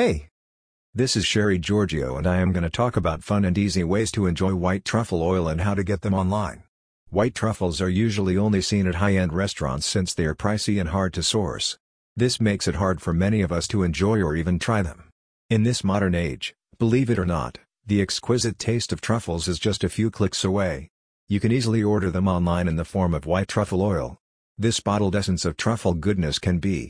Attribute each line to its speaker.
Speaker 1: Hey! This is Sherry Giorgio and I am gonna talk about fun and easy ways to enjoy white truffle oil and how to get them online. White truffles are usually only seen at high-end restaurants since they are pricey and hard to source. This makes it hard for many of us to enjoy or even try them. In this modern age, believe it or not, the exquisite taste of truffles is just a few clicks away. You can easily order them online in the form of white truffle oil. This bottled essence of truffle goodness can be